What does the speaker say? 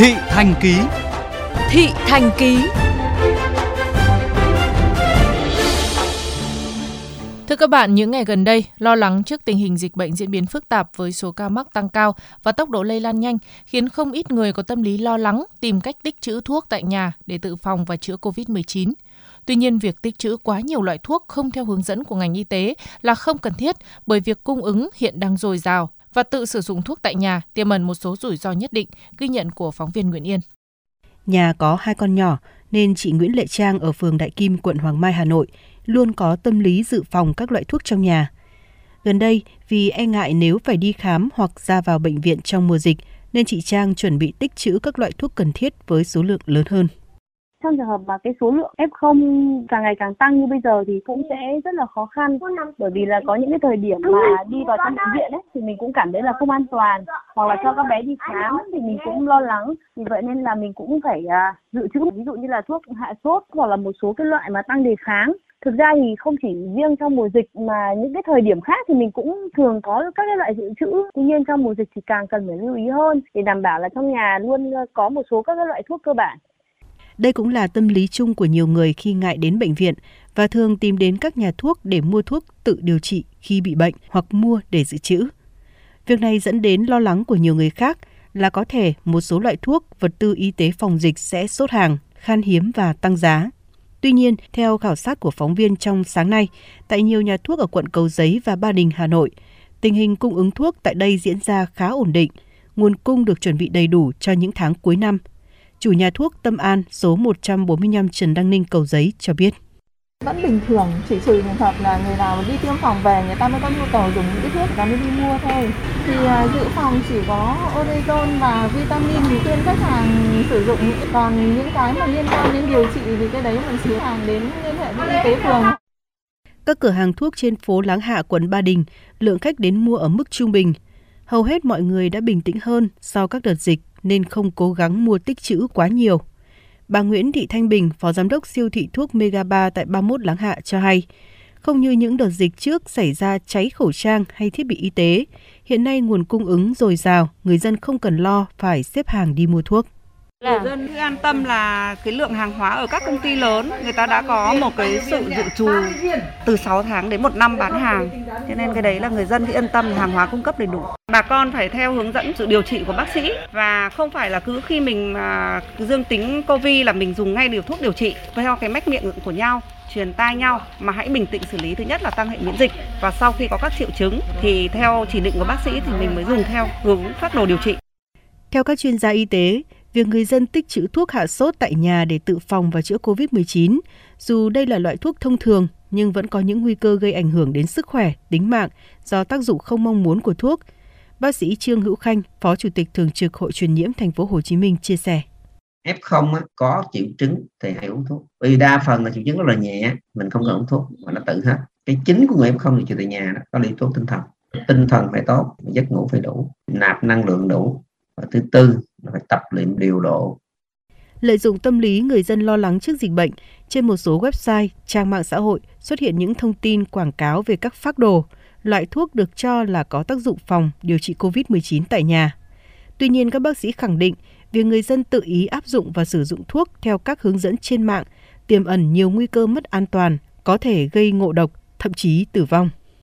Thị Thành Ký. Thị Thành Ký. Thưa các bạn, những ngày gần đây, lo lắng trước tình hình dịch bệnh diễn biến phức tạp với số ca mắc tăng cao và tốc độ lây lan nhanh khiến không ít người có tâm lý lo lắng tìm cách tích trữ thuốc tại nhà để tự phòng và chữa COVID-19. Tuy nhiên, việc tích trữ quá nhiều loại thuốc không theo hướng dẫn của ngành y tế là không cần thiết bởi việc cung ứng hiện đang dồi dào và tự sử dụng thuốc tại nhà tiềm ẩn một số rủi ro nhất định, ghi nhận của phóng viên Nguyễn Yên. Nhà có hai con nhỏ nên chị Nguyễn Lệ Trang ở phường Đại Kim, quận Hoàng Mai, Hà Nội luôn có tâm lý dự phòng các loại thuốc trong nhà. Gần đây, vì e ngại nếu phải đi khám hoặc ra vào bệnh viện trong mùa dịch, nên chị Trang chuẩn bị tích trữ các loại thuốc cần thiết với số lượng lớn hơn trong trường hợp mà cái số lượng F0 càng ngày càng tăng như bây giờ thì cũng sẽ rất là khó khăn. Bởi vì là có những cái thời điểm mà đi vào trong bệnh viện ấy thì mình cũng cảm thấy là không an toàn. Hoặc là cho các bé đi khám thì mình cũng lo lắng. Vì vậy nên là mình cũng phải uh, dự trữ ví dụ như là thuốc hạ sốt hoặc là một số cái loại mà tăng đề kháng. Thực ra thì không chỉ riêng trong mùa dịch mà những cái thời điểm khác thì mình cũng thường có các cái loại dự trữ. Tuy nhiên trong mùa dịch thì càng cần phải lưu ý hơn để đảm bảo là trong nhà luôn có một số các cái loại thuốc cơ bản đây cũng là tâm lý chung của nhiều người khi ngại đến bệnh viện và thường tìm đến các nhà thuốc để mua thuốc tự điều trị khi bị bệnh hoặc mua để dự trữ. Việc này dẫn đến lo lắng của nhiều người khác là có thể một số loại thuốc, vật tư y tế phòng dịch sẽ sốt hàng, khan hiếm và tăng giá. Tuy nhiên, theo khảo sát của phóng viên trong sáng nay, tại nhiều nhà thuốc ở quận Cầu Giấy và Ba Đình, Hà Nội, tình hình cung ứng thuốc tại đây diễn ra khá ổn định. Nguồn cung được chuẩn bị đầy đủ cho những tháng cuối năm chủ nhà thuốc Tâm An số 145 Trần Đăng Ninh Cầu Giấy cho biết. Vẫn bình thường, chỉ trừ trường hợp là người nào đi tiêm phòng về người ta mới có nhu cầu dùng những cái thuốc người ta mới đi mua thôi. Thì uh, dự phòng chỉ có orezon và vitamin thì khuyên khách hàng sử dụng. Còn những cái mà liên quan đến điều trị thì cái đấy mình chỉ hàng đến liên hệ với y tế phường. Các cửa hàng thuốc trên phố Láng Hạ, quận Ba Đình, lượng khách đến mua ở mức trung bình. Hầu hết mọi người đã bình tĩnh hơn sau các đợt dịch nên không cố gắng mua tích trữ quá nhiều. Bà Nguyễn Thị Thanh Bình, Phó Giám đốc siêu thị thuốc Mega 3 tại 31 Láng Hạ cho hay, không như những đợt dịch trước xảy ra cháy khẩu trang hay thiết bị y tế, hiện nay nguồn cung ứng dồi dào, người dân không cần lo phải xếp hàng đi mua thuốc. Người dân cứ an tâm là cái lượng hàng hóa ở các công ty lớn người ta đã có một cái sự dự trù từ 6 tháng đến một năm bán hàng. Cho nên cái đấy là người dân thì yên tâm hàng hóa cung cấp đầy đủ. Bà con phải theo hướng dẫn sự điều trị của bác sĩ và không phải là cứ khi mình mà dương tính Covid là mình dùng ngay điều thuốc điều trị theo cái mách miệng của nhau truyền tai nhau mà hãy bình tĩnh xử lý thứ nhất là tăng hệ miễn dịch và sau khi có các triệu chứng thì theo chỉ định của bác sĩ thì mình mới dùng theo hướng phác đồ điều trị. Theo các chuyên gia y tế, việc người dân tích trữ thuốc hạ sốt tại nhà để tự phòng và chữa COVID-19, dù đây là loại thuốc thông thường nhưng vẫn có những nguy cơ gây ảnh hưởng đến sức khỏe, tính mạng do tác dụng không mong muốn của thuốc. Bác sĩ Trương Hữu Khanh, Phó Chủ tịch Thường trực Hội truyền nhiễm thành phố Hồ Chí Minh chia sẻ. F0 á, có triệu chứng thì hãy uống thuốc. Vì đa phần là triệu chứng rất là nhẹ, mình không cần uống thuốc mà nó tự hết. Cái chính của người F0 thì trị tại nhà đó, đó là yếu tố tinh thần. Tinh thần phải tốt, giấc ngủ phải đủ, nạp năng lượng đủ, và thứ tư phải tập luyện điều độ. Lợi dụng tâm lý người dân lo lắng trước dịch bệnh, trên một số website, trang mạng xã hội xuất hiện những thông tin quảng cáo về các phác đồ, loại thuốc được cho là có tác dụng phòng điều trị covid-19 tại nhà. Tuy nhiên, các bác sĩ khẳng định việc người dân tự ý áp dụng và sử dụng thuốc theo các hướng dẫn trên mạng tiềm ẩn nhiều nguy cơ mất an toàn, có thể gây ngộ độc, thậm chí tử vong.